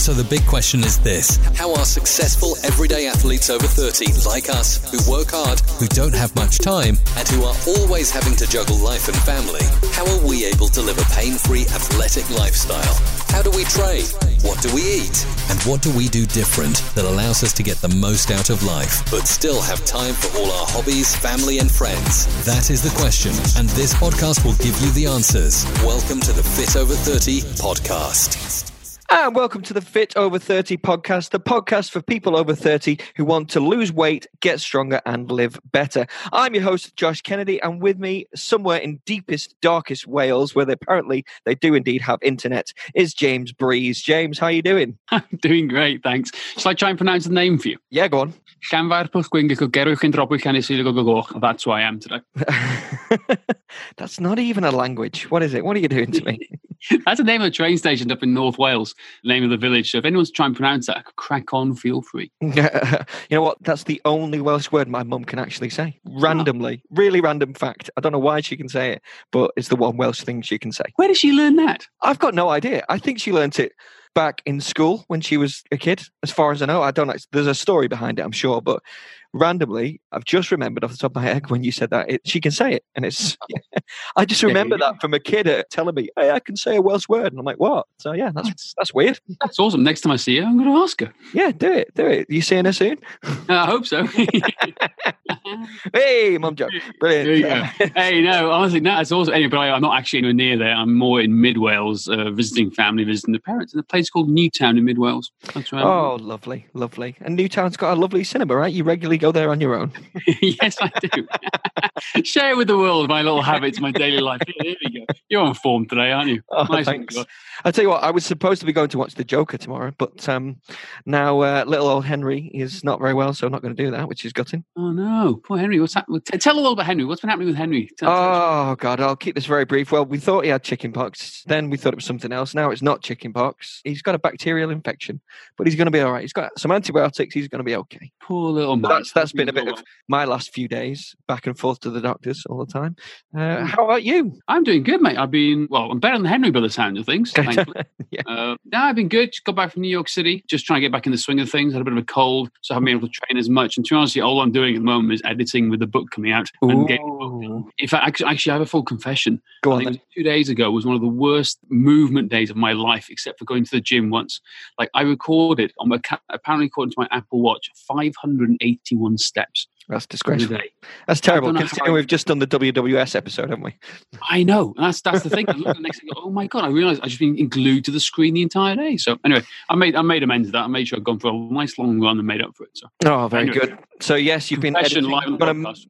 So the big question is this How are successful everyday athletes over 30, like us, who work hard, who don't have much time, and who are always having to juggle life and family, how are we able to live a pain free athletic lifestyle? How do we train? What do we eat? And what do we do different that allows us to get the most out of life, but still have time for all our hobbies, family, and friends? That is the question, and this podcast will give you the answers. Welcome to the Fit Over 30 podcast. And welcome to the Fit Over 30 podcast, the podcast for people over 30 who want to lose weight, get stronger, and live better. I'm your host, Josh Kennedy, and with me, somewhere in deepest, darkest Wales, where they, apparently they do indeed have internet, is James Breeze. James, how are you doing? I'm doing great, thanks. Shall I try and pronounce the name for you? Yeah, go on. That's who I am today. That's not even a language. What is it? What are you doing to me? That's the name of a train station up in North Wales, name of the village. So if anyone's trying to pronounce that, crack on, feel free. you know what? That's the only Welsh word my mum can actually say. Randomly. Ah. Really random fact. I don't know why she can say it, but it's the one Welsh thing she can say. Where did she learn that? I've got no idea. I think she learnt it back in school when she was a kid. As far as I know, I don't know. There's a story behind it, I'm sure, but randomly, I've just remembered off the top of my head when you said that it, she can say it, and it's. I just remember that from a kid telling me, "Hey, I can say a Welsh word," and I'm like, "What?" So yeah, that's that's weird. That's awesome. Next time I see her, I'm going to ask her. Yeah, do it, do it. You seeing her soon? Uh, I hope so. hey, mum joke, brilliant. hey, no, honestly, no, it's awesome. Anyway, but I, am not actually anywhere near there. I'm more in Mid Wales, uh, visiting family, visiting the parents in a place called Newtown in Mid Wales. That's right. Oh, lovely, lovely. And Newtown's got a lovely cinema, right? You regularly go there on your own. yes, I do. Share with the world my little habits, my daily life. Here, we go. You're on form today, aren't you? Oh, nice thanks. I tell you what, I was supposed to be going to watch The Joker tomorrow, but um, now uh, little old Henry is not very well, so I'm not going to do that, which is gutting. Oh no, poor Henry. What's happening? Tell a little about Henry. What's been happening with Henry? Tell, oh God, I'll keep this very brief. Well, we thought he had chicken pox, then we thought it was something else. Now it's not chicken pox. He's got a bacterial infection, but he's going to be all right. He's got some antibiotics. He's going to be okay. Poor little man. That's that's been a bit of my last few days, back and forth to the doctors all the time. Uh, how about you? I'm doing good, mate. I've been well. I'm better than Henry by the sound of things. yeah. Uh, yeah, I've been good. Just got back from New York City, just trying to get back in the swing of things. Had a bit of a cold, so I haven't been able to train as much. And to be honest, all I'm doing at the moment is editing with the book coming out. And getting, in fact, actually, actually, I have a full confession. Go on. two days ago was one of the worst movement days of my life, except for going to the gym once. Like I recorded on my apparently according to my Apple Watch, 581 steps. That's disgraceful. That's terrible. Considering we've just done the WWS episode, haven't we? I know. That's that's the thing. I look at the next thing. Oh my god! I realised I just been glued to the screen the entire day. So anyway, I made I made amends to that. I made sure I'd gone for a nice long run and made up for it. So oh, very anyway. good. So yes, you've been editing.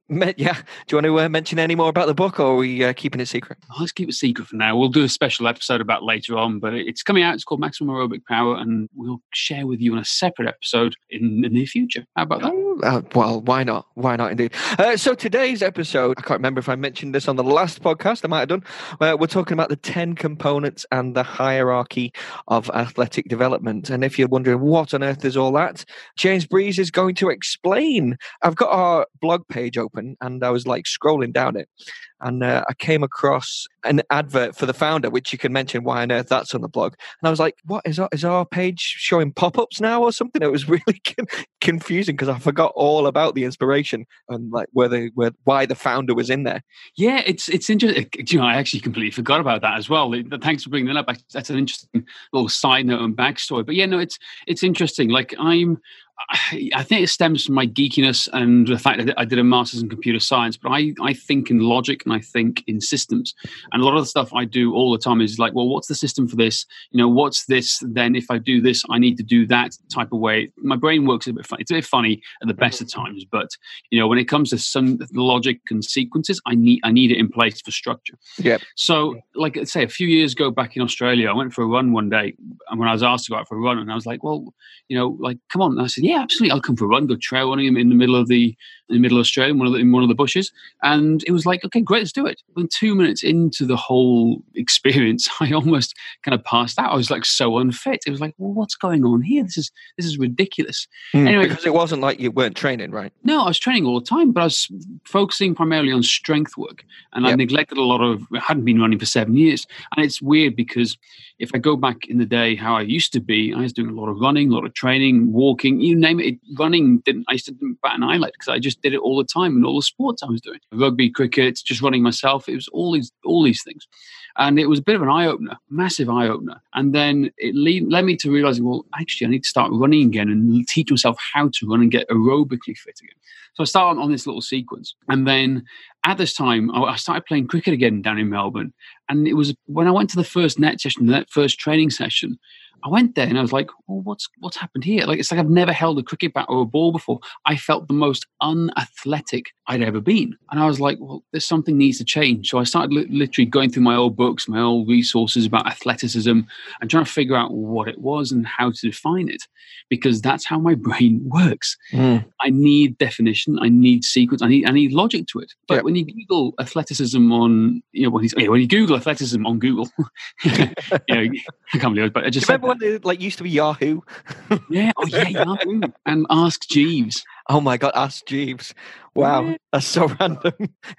Me- yeah. Do you want to uh, mention any more about the book, or are we uh, keeping it secret? Oh, let's keep it secret for now. We'll do a special episode about later on, but it's coming out. It's called Maximum Aerobic Power, and we'll share with you in a separate episode in the near future. How about that? Oh, uh, well, why not? Why not? Indeed. Uh, so today's episode, I can't remember if I mentioned this on the last podcast. I might have done. We're talking about the ten components and the hierarchy of athletic development. And if you're wondering what on earth is all that, James Breeze is going to explain. I've got our blog page open, and I was like scrolling down it, and uh, I came across an advert for the founder, which you can mention why on earth that's on the blog. And I was like, "What is our is our page showing pop ups now or something?" It was really confusing because I forgot all about the inspiration and like where the where why the founder was in there. Yeah, it's it's interesting. You know, I actually completely forgot about that as well. Thanks for bringing that up. That's an interesting little side note and backstory. But yeah, no, it's it's interesting. Like I'm I think it stems from my geekiness and the fact that I did a master's in computer science, but I, I think in logic and I think in systems. And a lot of the stuff I do all the time is like, well, what's the system for this? You know, what's this? Then if I do this, I need to do that type of way. My brain works a bit funny. It's a bit funny at the best of mm-hmm. times, but you know, when it comes to some logic and sequences, I need I need it in place for structure. Yeah. So, like I say, a few years ago back in Australia, I went for a run one day, and when I was asked to go out for a run, and I was like, well, you know, like, come on. And I said, yeah, absolutely. I'll come for a run, go trail running in the middle of the in the middle of Australia, in one of the, in one of the bushes. And it was like, okay, great, let's do it. And two minutes into the whole experience, I almost kind of passed out. I was like so unfit. It was like, well, what's going on here? This is this is ridiculous. Mm, anyway, because it wasn't like you weren't training, right? No, I was training all the time, but I was focusing primarily on strength work, and yep. I neglected a lot of. I hadn't been running for seven years, and it's weird because if I go back in the day how I used to be, I was doing a lot of running, a lot of training, walking, you name it. Running didn't I used to bat an eyelid because I just did it all the time in all the sports I was doing. Rugby, cricket, just running myself. It was all these all these things. And it was a bit of an eye opener, massive eye opener. And then it lead, led me to realizing, well, actually, I need to start running again and teach myself how to run and get aerobically fit again. So I started on this little sequence. And then at this time, I started playing cricket again down in Melbourne. And it was when I went to the first net session, that first training session, I went there and I was like, "Oh, what's what's happened here?" Like it's like I've never held a cricket bat or a ball before. I felt the most unathletic I'd ever been, and I was like, "Well, there's something needs to change." So I started li- literally going through my old books, my old resources about athleticism, and trying to figure out what it was and how to define it, because that's how my brain works. Mm. I need definition, I need sequence, I need I need logic to it. But when you Google athleticism on, you know, when, when you Google athleticism on Google, you know, I can't believe it, but I just remember when they like used to be Yahoo. yeah, oh yeah, Yahoo, and Ask Jeeves. Oh my God, Ask Jeeves. Wow, that's so random.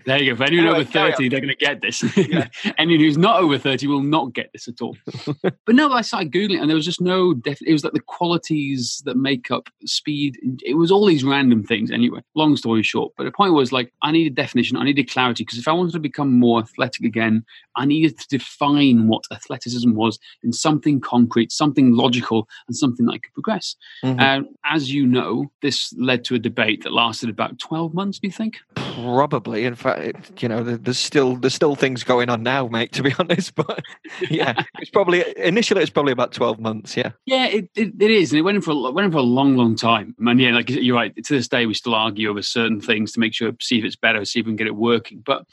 There you go. For anyone anyway, over 30, they're going to get this. Yeah. anyone who's not over 30 will not get this at all. but no, I started Googling and there was just no, def- it was like the qualities that make up speed. It was all these random things anyway. Long story short. But the point was like, I needed definition, I needed clarity because if I wanted to become more athletic again, I needed to define what athleticism was in something concrete, something logical, and something that I could progress. Mm-hmm. Uh, as you know, this led to a debate that lasted about 12 months, do you think? Probably. In fact, you know, there's still there's still things going on now, mate. To be honest, but yeah, it's probably initially it's probably about 12 months. Yeah. Yeah, it, it, it is, and it went in for a, went in for a long, long time. And yeah, like you're right. To this day, we still argue over certain things to make sure see if it's better, see if we can get it working. But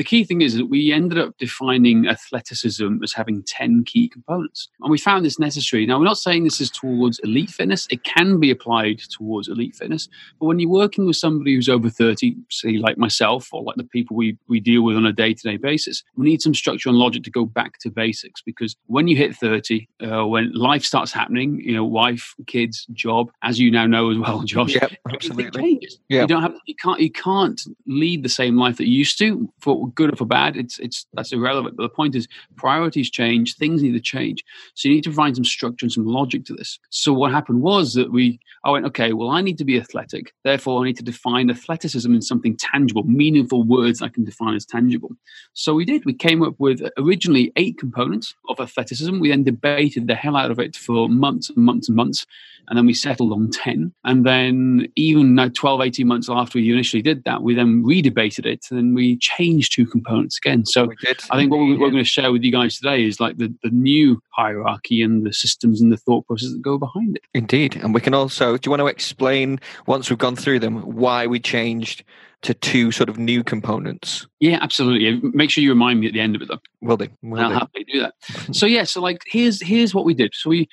the key thing is that we ended up defining athleticism as having 10 key components. And we found this necessary. Now, we're not saying this is towards elite fitness, it can be applied towards elite fitness. But when you're working with somebody who's over 30, say like myself or like the people we, we deal with on a day to day basis, we need some structure and logic to go back to basics because when you hit 30, uh, when life starts happening, you know, wife, kids, job, as you now know as well, Josh, yep, absolutely. changes. Yep. You don't have, you can't, you can't lead the same life that you used to for good or for bad, it's it's that's irrelevant. But the point is, priorities change, things need to change. So you need to find some structure and some logic to this. So what happened was that we, I went, okay, well, I need to be athletic. Therefore, I need to define athleticism in something tangible, meaningful words I can define as tangible. So we did. We came up with originally eight components of athleticism. We then debated the hell out of it for months and months and months and then we settled on 10 and then even now 12 18 months after we initially did that we then redebated it and we changed two components again so i think what we're, we're, going to share with you guys today is like the, the new hierarchy and the systems and the thought process that go behind it indeed and we can also do you want to explain once we've gone through them why we changed to two sort of new components. Yeah, absolutely. Make sure you remind me at the end of it, though. Will do. Will I'll happily do that. so yeah, so like here's here's what we did. So we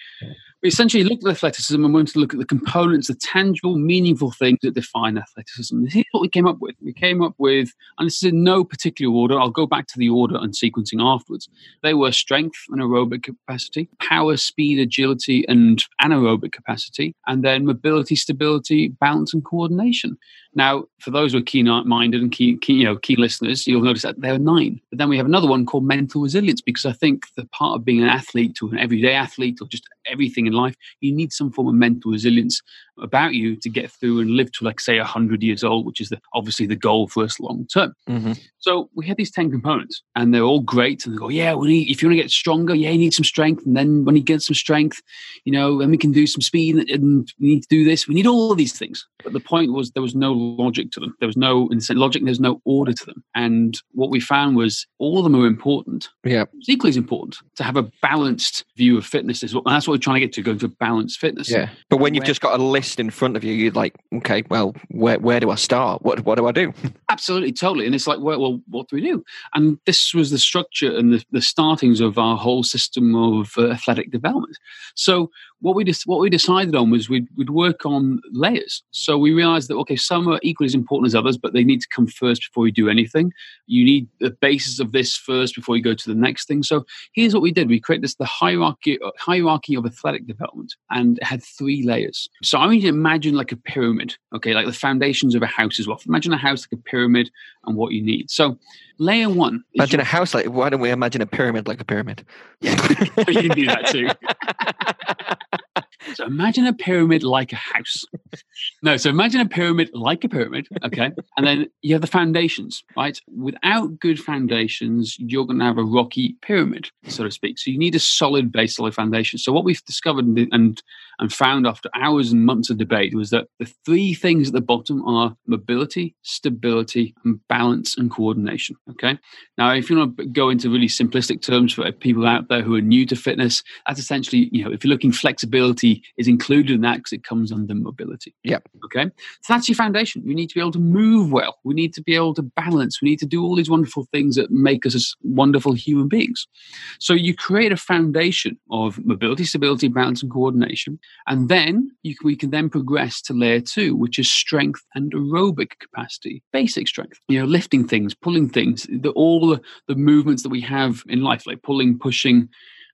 we essentially looked at athleticism and wanted to look at the components, the tangible, meaningful things that define athleticism. This is what we came up with. We came up with, and this is in no particular order. I'll go back to the order and sequencing afterwards. They were strength and aerobic capacity, power, speed, agility, and anaerobic capacity, and then mobility, stability, balance, and coordination. Now, for those who are keen-minded and keen, keen, you know, keen listeners, you'll notice that there are nine. But then we have another one called mental resilience, because I think the part of being an athlete to an everyday athlete or just everything in life, you need some form of mental resilience about you to get through and live to, like, say, 100 years old, which is the, obviously the goal for us long term. Mm-hmm. So we had these 10 components, and they're all great. And they go, yeah, we need, if you want to get stronger, yeah, you need some strength. And then when you get some strength, you know, then we can do some speed and we need to do this. We need all of these things. But the point was there was no logic to them. There was no in the logic, there's no order to them. And what we found was all of them are important. Yeah. It's equally as important to have a balanced view of fitness. Is what, that's what we're trying to get to, going to balanced fitness. Yeah. But when you've just got a list in front of you, you're like, okay, well, where, where do I start? What, what do I do? Absolutely, totally. And it's like, well, well what do we do? And this was the structure and the, the startings of our whole system of uh, athletic development. So what we just what we decided on was we'd, we'd work on layers. So we realized that okay, some are equally as important as others, but they need to come first before you do anything. You need the basis of this first before you go to the next thing. So here's what we did: we created this the hierarchy hierarchy of athletic development, and had three layers. So I mean, imagine like a pyramid, okay, like the foundations of a house as well. Imagine a house like a pyramid and what you need. So layer one. Imagine a house like. Why don't we imagine a pyramid like a pyramid? Yeah, you can do that too. So imagine a pyramid like a house. No, so imagine a pyramid like a pyramid, okay? And then you have the foundations, right? Without good foundations, you're going to have a rocky pyramid, so to speak. So you need a solid base, solid foundation. So what we've discovered and and found after hours and months of debate was that the three things at the bottom are mobility, stability, and balance and coordination. Okay. Now, if you want to go into really simplistic terms for people out there who are new to fitness, that's essentially, you know, if you're looking flexibility is included in that because it comes under mobility. Yeah. Okay. So that's your foundation. We need to be able to move well. We need to be able to balance. We need to do all these wonderful things that make us as wonderful human beings. So you create a foundation of mobility, stability, balance, and coordination. And then you, we can then progress to layer two, which is strength and aerobic capacity, basic strength. You know, lifting things, pulling things, the, all the, the movements that we have in life, like pulling, pushing,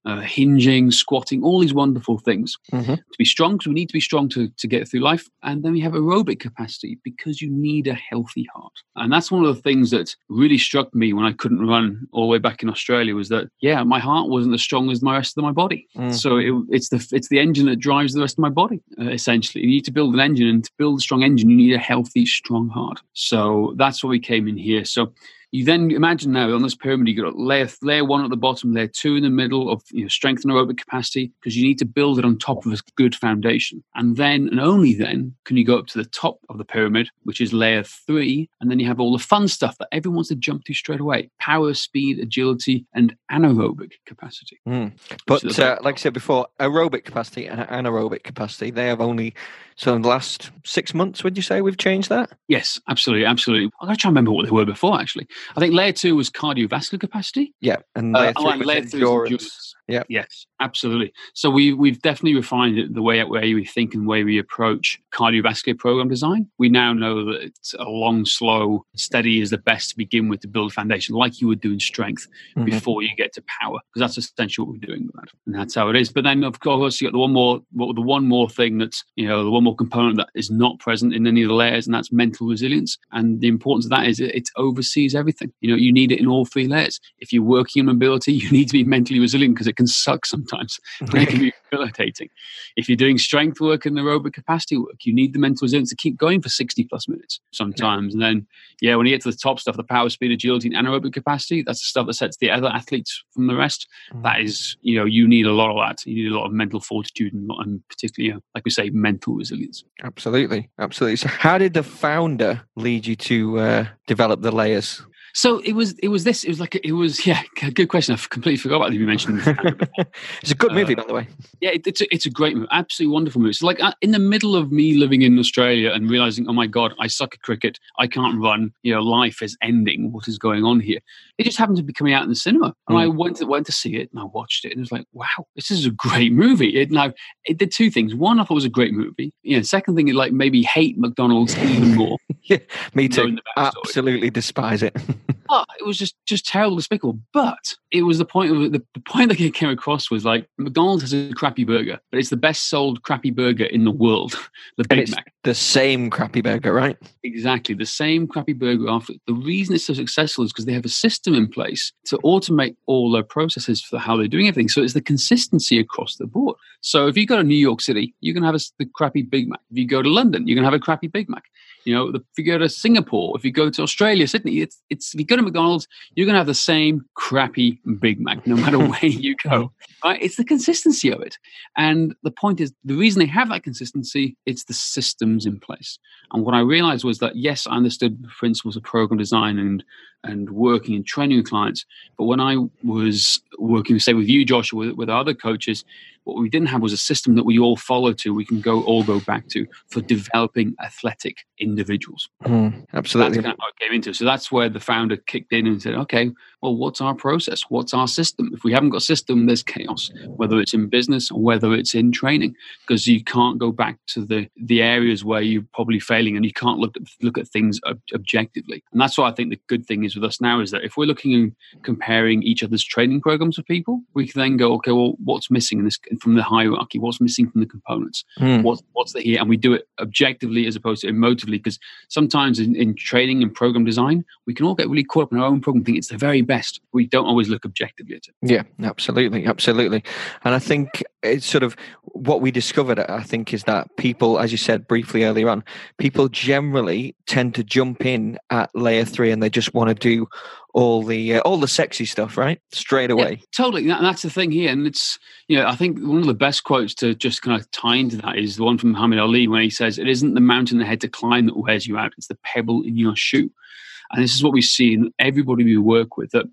uh, hinging, squatting, all these wonderful things. Mhm. To be strong, because we need to be strong to, to get through life. And then we have aerobic capacity because you need a healthy heart. And that's one of the things that really struck me when I couldn't run all the way back in Australia was that, yeah, my heart wasn't as strong as my rest of my body. Mm. So it, it's the it's the engine that drives the rest of my body. Uh, essentially, you need to build an engine, and to build a strong engine, you need a healthy, strong heart. So that's why we came in here. So you then imagine now on this pyramid, you've got layer layer one at the bottom, layer two in the middle of you know, strength and aerobic capacity, because you need to build it on top of a good foundation. And then and only then can you go up to the top of the pyramid, which is layer three, and then you have all the fun stuff that everyone wants to jump to straight away: power, speed, agility, and anaerobic capacity. Mm. But uh, like I said before, aerobic capacity and anaerobic capacity, they have only, so in the last six months, would you say we've changed that? Yes, absolutely, absolutely. I'm going to try and remember what they were before. Actually, I think layer two was cardiovascular capacity. Yeah. And Uh, layer oh, three and was layer three is endurance. endurance. Yeah. Yes, absolutely. So we we've definitely refined it the way way we think and the way we approach cardiovascular program design. We now know that a long, slow, steady is the best to begin with to build a foundation, like you would do in strength Mhm. before you get to power, because that's essentially what we're doing with that, and that's how it is. But then, of course, you got the one more, well, the one more thing that's you know the one more component that is not present in any of the layers, and that's mental resilience. And the importance of that is it, it oversees everything. You know, you need it in all three layers. If you're working in mobility, you need to be mentally resilient because can suck sometimes. but it can be rehabilitating. If you're doing strength work and aerobic capacity work, you need the mental resilience to keep going for 60 plus minutes sometimes. And then, yeah, when you get to the top stuff, the power, speed, agility, and anaerobic capacity, that's the stuff that sets the other athletes from the rest. That is, you know, you need a lot of that. You need a lot of mental fortitude and, and particularly, you know, like we say, mental resilience. Absolutely, absolutely. So, how did the founder lead you to uh, develop the layers? So it was, it was this, it was like, it was, yeah, good question. I've completely forgot about you mentioned. it's a good movie, Uh, by the way. Yeah, it, it's a, it's a great movie, absolutely wonderful movie. So, like uh, in the middle of me living in Australia and realizing, oh my god, I suck at cricket, I can't run. You know, life is ending. What is going on here? It just happened to be coming out in the cinema, and I went to, went to see it, and I watched it, and it was like, wow, this is a great movie. It now it did two things. One, I thought it was a great movie. You know, second thing, it like maybe hate McDonald's even more. yeah Me too. knowing the backstory. Absolutely despise it. Oh, it was just just terrible, despicable. But it was the point of the, the point that it came across was like McDonald's has a crappy burger, but it's the best sold crappy burger in the world, the Big Mac. the same crappy burger, right? Exactly the same crappy burger. After the reason it's so successful is because they have a system in place to automate all their processes for how they're doing everything. So it's the consistency across the board. So if you go to New York City, you can have a, the crappy Big Mac. If you go to London, you can have a crappy Big Mac. You know, if you go to Singapore, if you go to Australia, Sydney, it's it's if you go to McDonald's, you're going to have the same crappy Big Mac no matter where you go. Right? It's the consistency of it. And the point is, the reason they have that consistency, it's the systems in place. And what I realized was that yes, I understood the principles of program design and and working and training with clients, but when I was working, say, with you, Joshua, with, with other coaches, what we didn't have was a system that we all follow to, we can go all go back to for developing athletic individuals. Mm, absolutely. That's kind of how it came into. So that's where the founder kicked in and said, okay, well, what's our process? What's our system? If we haven't got a system, there's chaos, whether it's in business or whether it's in training, because you can't go back to the the areas where you're probably failing and you can't look at look at things ob- objectively. And that's why I think the good thing is with us now is that if we're looking and comparing each other's training programs with people, we can then go, okay, well, what's missing in this from the hierarchy? What's missing from the components? Mm. What's what's the here? And we do it objectively as opposed to emotively, because sometimes in, in training and program design, we can all get really caught up in our own program, think it's the very best. We don't always look objectively at it. Yeah, absolutely, absolutely. And I think it's sort of what we discovered. I think is that people, as you said briefly earlier on, people generally tend to jump in at layer three and they just want to do all the uh, all the sexy stuff right straight away yeah, totally that, that's the thing here and it's you know i think one of the best quotes to just kind of tie into that is the one from muhammad ali when he says it isn't the mountain ahead to climb that wears you out it's the pebble in your shoe and this is what we see in everybody we work with that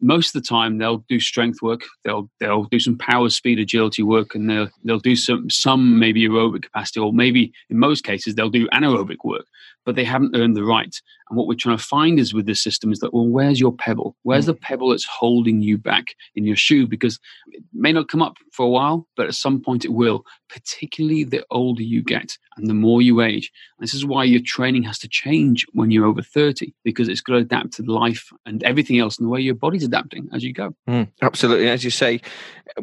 most of the time they'll do strength work. They'll they'll do some power speed agility work and they'll they'll do some some maybe aerobic capacity or maybe in most cases they'll do anaerobic work but they haven't earned the right. And what we're trying to find is with this system is that well where's your pebble? Where's mm. the pebble that's holding you back in your shoe? Because it may not come up for a while but at some point it will particularly the older you get and the more you age. And this is why your training has to change when you're over 30 because it's got to adapt to life and everything else and the way your body's adapting as you go. Mm, absolutely. As you say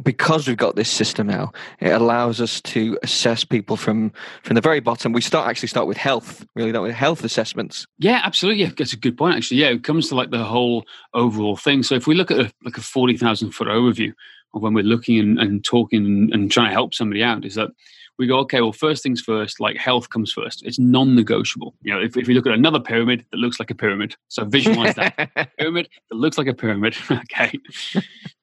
because we've got this system now it allows us to assess people from from the very bottom. We start actually start with health really don't we? Health assessments. Yeah absolutely. Yeah that's a good point actually. Yeah it comes to like the whole overall thing. So if we look at a, like a 40,000 foot overview of when we're looking and, and talking and, and trying to help somebody out is that we go, okay, well, first things first, like health comes first. It's non negotiable. You know, if, if you look at another pyramid that looks like a pyramid, so visualize that pyramid that looks like a pyramid. okay.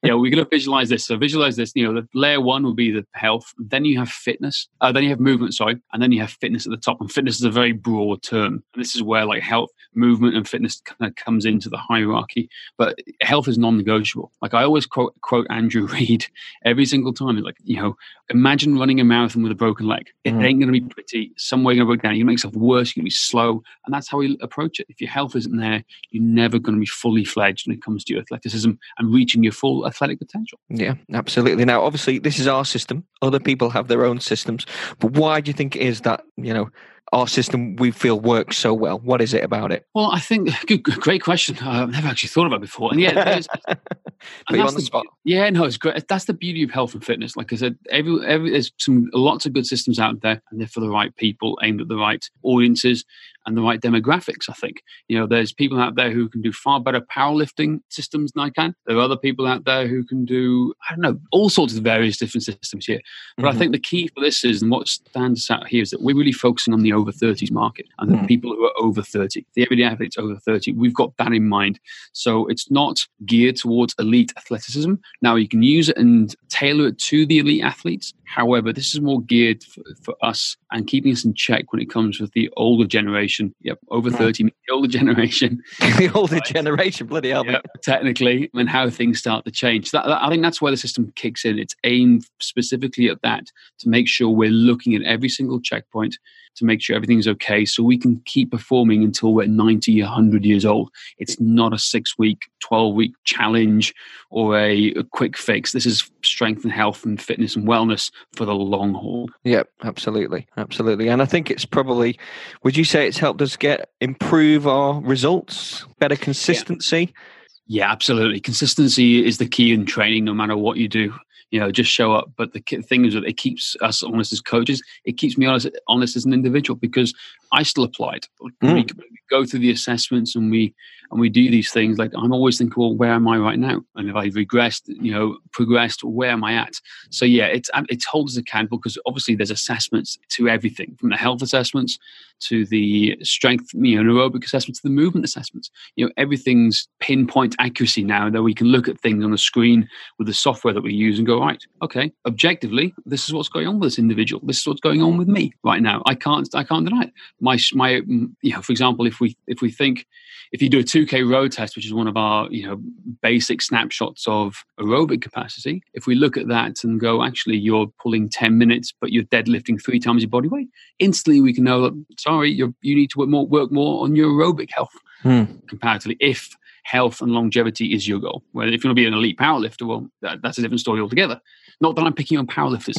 yeah, we're going to visualize this. So visualize this. You know, the layer one will be the health. Then you have fitness. Uh, then you have movement, sorry. And then you have fitness at the top. And fitness is a very broad term. And this is where like health, movement, and fitness kind of comes into the hierarchy. But health is non negotiable. Like I always quote, quote Andrew Reid every single time. It's like, you know, imagine running a marathon with a broken leg. It mm. ain't going to be pretty. Some way you're going to break down. You're going to make yourself worse. You're going to be slow. And that's how we approach it. If your health isn't there, you're never going to be fully fledged when it comes to your athleticism and reaching your full athletic potential. Yeah, absolutely. Now, obviously, this is our system. Other people have their own systems. But why do you think it is that, you know, our system we feel works so well? What is it about it? Well, I think good, great question. Uh, I've never actually thought about it before. And yeah, Put you on the, the spot. Yeah, no, it's great. That's the beauty of health and fitness. Like I said, every, every there's some lots of good systems out there, and they're for the right people, aimed at the right audiences and the right demographics. I think you know there's people out there who can do far better powerlifting systems than I can. There are other people out there who can do I don't know all sorts of various different systems here. But mm-hmm. I think the key for this is and what stands out here is that we're really focusing on the over 30s market and the mm-hmm. people who are over 30, the everyday athletes over 30. We've got that in mind. So it's not geared towards elite athleticism. Now you can use it and tailor it to the elite athletes. However, this is more geared for, for us and keeping us in check when it comes with the older generation. Yep, over hmm. 30, the older generation. the older right. generation, bloody hell. Yep, technically, and how things start to change. That, that, I think that's where the system kicks in. It's aimed specifically at that to make sure we're looking at every single checkpoint to make sure everything's okay so we can keep performing until we're 90, 100 years old. It's not a six week, 12 week challenge or a, a quick fix. This is strength and health and fitness and wellness for the long haul. Yep, absolutely. Absolutely. And I think it's probably, would you say it's helped us get improve our results, better consistency? Yeah. yeah absolutely. Consistency is the key in training, no matter what you do you know, just show up. But the thing is that it keeps us honest as coaches. It keeps me honest, honest as an individual because I still applied. Mm. We, go through the assessments and we and we do these things. Like I'm always thinking, well, where am I right now? And if I've regressed, you know, progressed, where am I at? So yeah, it's um, it holds us accountable because obviously there's assessments to everything from the health assessments to the strength, you know, aerobic assessments to the movement assessments. You know, everything's pinpoint accuracy now that we can look at things on the screen with the software that we use and go, right, okay, objectively, this is what's going on with this individual. This is what's going on with me right now. I can't I can't deny it. My my you know, for example, if we if we think if you do a 2K row test, which is one of our you know basic snapshots of aerobic capacity, if we look at that and go, actually, you're pulling 10 minutes, but you're deadlifting three times your body weight, instantly we can know that sorry, you you need to work more work more on your aerobic health hmm. comparatively. If health and longevity is your goal. Well, if you want to be an elite powerlifter, well, that, that's a different story altogether. Not that I'm picking on powerlifters.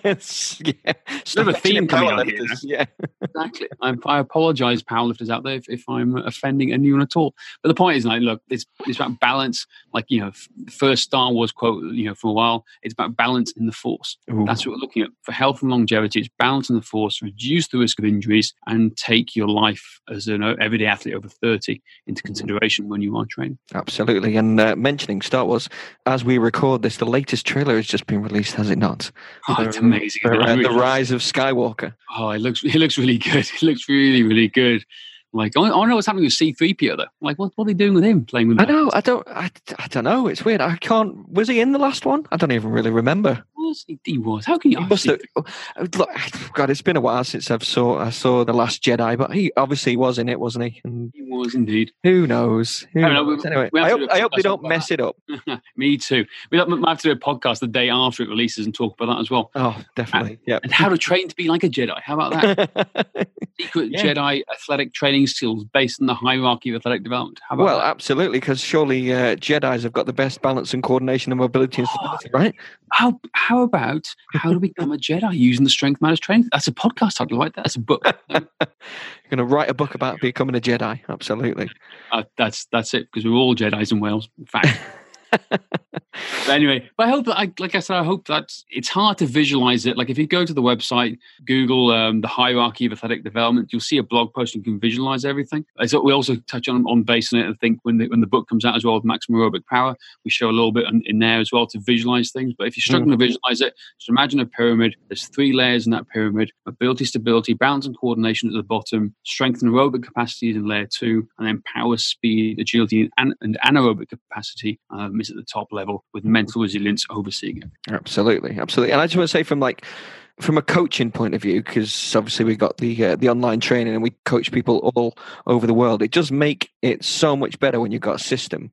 it's, yeah. Sort of a theme coming out here. Yeah. exactly. I, I apologize, powerlifters out there, if, if I'm offending anyone at all. But the point is, like, look, it's it's about balance. Like you know, first Star Wars quote, you know, for a while, it's about balance in the Force. Ooh. That's what we're looking at for health and longevity. It's balance in the Force, reduce the risk of injuries, and take your life as an uh, everyday athlete over thirty into consideration when you are training. Absolutely. And uh, mentioning Star Wars, as we record this, the latest trailer has just been released, has it not? Oh, For, it's amazing. it? uh, the Rise of Skywalker. Oh, it looks it looks really good. It looks really really good. Like I, I don't know what's happening with C three PO though. Like what, what are they doing with him playing with? I that? know. I don't. I, I don't know. It's weird. I can't. Was he in the last one? I don't even really remember. Was he, he was. How can you? He oh, must have. Oh, Look, God, it's been a while since I've saw I saw the Last Jedi, but he obviously was in it, wasn't he? And He was indeed. who knows? Who I don't know, we- Anyway, I hope, I hope they don't mess it up. Me too. We have might have to do a podcast the day after it releases and talk about that as well. Oh, definitely. Yeah. And how to train to be like a Jedi. How about that? Secret Yeah. Jedi athletic training skills based on the hierarchy of athletic development. How about well, that? absolutely, because surely uh, Jedi's have got the best balance and coordination and mobility and stability, right? how how about how to become a Jedi using the strength matters training? That's a podcast title, right? That's a book. You're going to write a book about becoming a Jedi. Absolutely. Uh, that's that's it because we're all Jedi's in Wales. In fact. But anyway, but I hope that, I, like I said, I hope that it's hard to visualize it. Like if you go to the website, Google um, the hierarchy of athletic development, you'll see a blog post and you can visualize everything. We also touch on on basing it. I think when the, when the book comes out as well with maximum aerobic power, we show a little bit in, in there as well to visualize things. But if you're struggling to visualize it, just imagine a pyramid. There's three layers in that pyramid: mobility, stability, balance, and coordination at the bottom. Strength and aerobic capacity is in layer two, and then power, speed, agility, and, and anaerobic capacity um, is at the top level with mental resilience overseeing it. Absolutely, absolutely. And I just want to say, from like from a coaching point of view, because obviously we got the uh, the online training and we coach people all over the world. It does make it so much better when you've got a system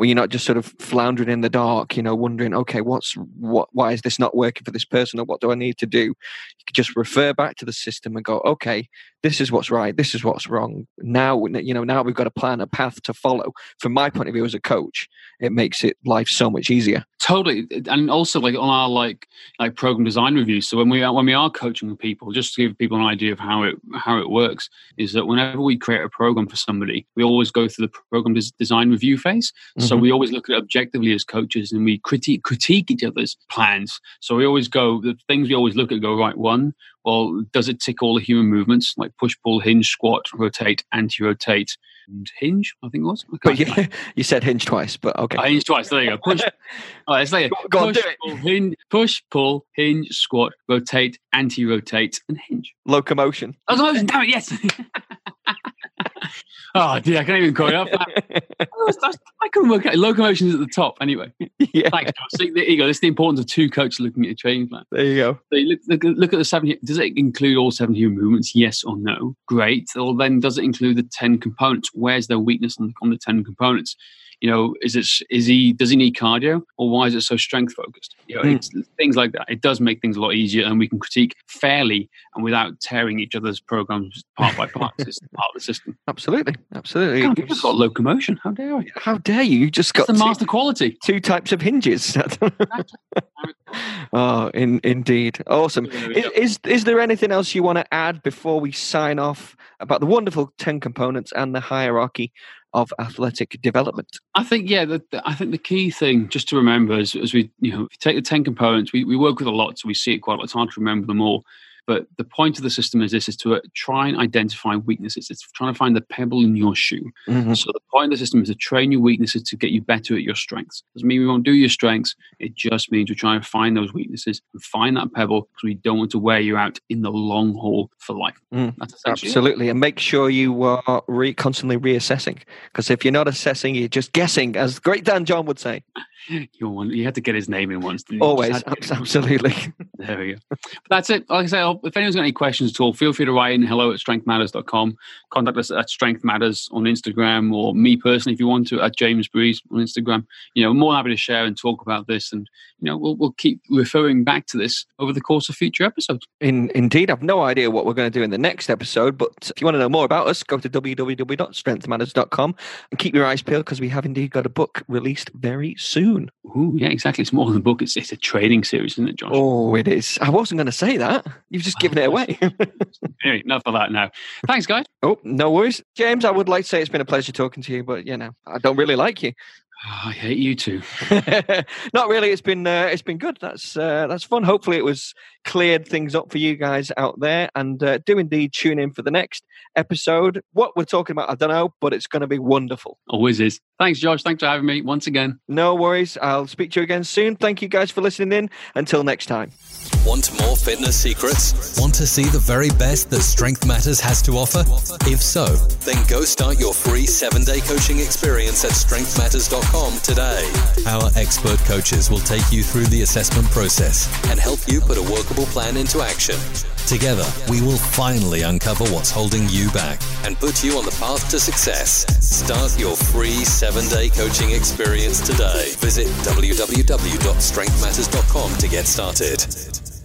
when you're not just sort of floundering in the dark, you know, wondering, okay, what's what? Why is this not working for this person, or what do I need to do? You could just refer back to the system and go, okay, this is what's right, this is what's wrong. Now, you know, now we've got a plan, a path to follow. From my point of view as a coach, it makes it life so much easier. Totally, and also like on our like like program design reviews. So when we when we are coaching people, just to give people an idea of how it how it works, is that whenever we create a program for somebody, we always go through the program des- design review phase. So Mhm. we always look at it objectively as coaches, and we critique critique each other's plans. So we always go the things we always look at. Go right one. Well, does it tick all the human movements like push, pull, hinge, squat, rotate, anti-rotate, and hinge? I think it was. But you, said hinge twice, but okay. I hinge twice. There you go. Push. Oh, it's like Go on, push, do it. pull, hinge, push, pull, hinge, squat, rotate, anti-rotate, and hinge. Locomotion. No, damn it! Yes. oh dear, I can't even call it up. That's- I couldn't work out. Locomotion is at the top. Anyway, yeah, thanks. See, there you go. This the importance of two coaches looking at your training plan. there you go. So you look, look, at- look at the seven. Does it include all seven human movements? Yes or no? Great. Or then does it include the ten components? Where's their weakness on, on the ten components? You know, is it is he does he need cardio or why is it so strength focused? You know, hmm. it's things like that. It does make things a lot easier, and we can critique fairly and without tearing each other's programs part by part. it's part of the system. Absolutely, absolutely. God, we've gives- got locomotion. How dare I? How dare you? You just got the two, master quality. two types of hinges. oh, in, indeed, awesome. Is, is is there anything else you want to add before we sign off about the wonderful ten components and the hierarchy of athletic development? I think yeah. The, the- I think the key thing just to remember is as we you know take the ten components, we, we work with a lot, so we see it quite a lot. It's hard to remember them all. But the point of the system is this: is to uh, try and identify weaknesses. It's trying to find the pebble in your shoe. Mhm. So the point of the system is to train your weaknesses to get you better at your strengths. Doesn't mean we won't do your strengths. It just means we're trying to find those weaknesses and find that pebble because we don't want to wear you out in the long haul for life. Mm, That's essentially it. Absolutely, and make sure you are re- constantly reassessing. Because if you're not assessing, you're just guessing, as Great Dan John would say. You you had to get his name in once. Always, absolutely. There we go. But that's it. Like I say, if anyone's got any questions at all, feel free to write in hello at strengthmatters.com. Contact us at Strength Matters on Instagram, or me personally, if you want to, at James Breeze on Instagram. You know, more happy to share and talk about this, and you know, we'll we'll keep referring back to this over the course of future episodes. In, indeed, I've no idea what we're going to do in the next episode, but if you want to know more about us, go to www.strengthmatters.com and keep your eyes peeled because we have indeed got a book released very soon. Ooh, yeah, exactly. It's more than a book; it's it's a training series, isn't it, Josh? Oh, it is. I wasn't going to say that. You've just given it away. anyway, enough of that now. Thanks, guys. Oh, no worries, James. I would like to say it's been a pleasure talking to you, but you know, I don't really like you. Oh, I hate you too. Not really. It's been uh, it's been good. That's uh, that's fun. Hopefully, it was cleared things up for you guys out there. And uh, do indeed tune in for the next episode. What we're talking about, I don't know, but it's going to be wonderful. Always is. Thanks, Josh. Thanks for having me once again. No worries. I'll speak to you again soon. Thank you guys for listening in. Until next time. Want more fitness secrets? Want to see the very best that Strength Matters has to offer? If so, then go start your free seven day coaching experience at strengthmatters.com today. Our expert coaches will take you through the assessment process and help you put a workable plan into action. Together, we will finally uncover what's holding you back and put you on the path to success. Start your free seven day coaching experience today. Visit www.strengthmatters.com to get started.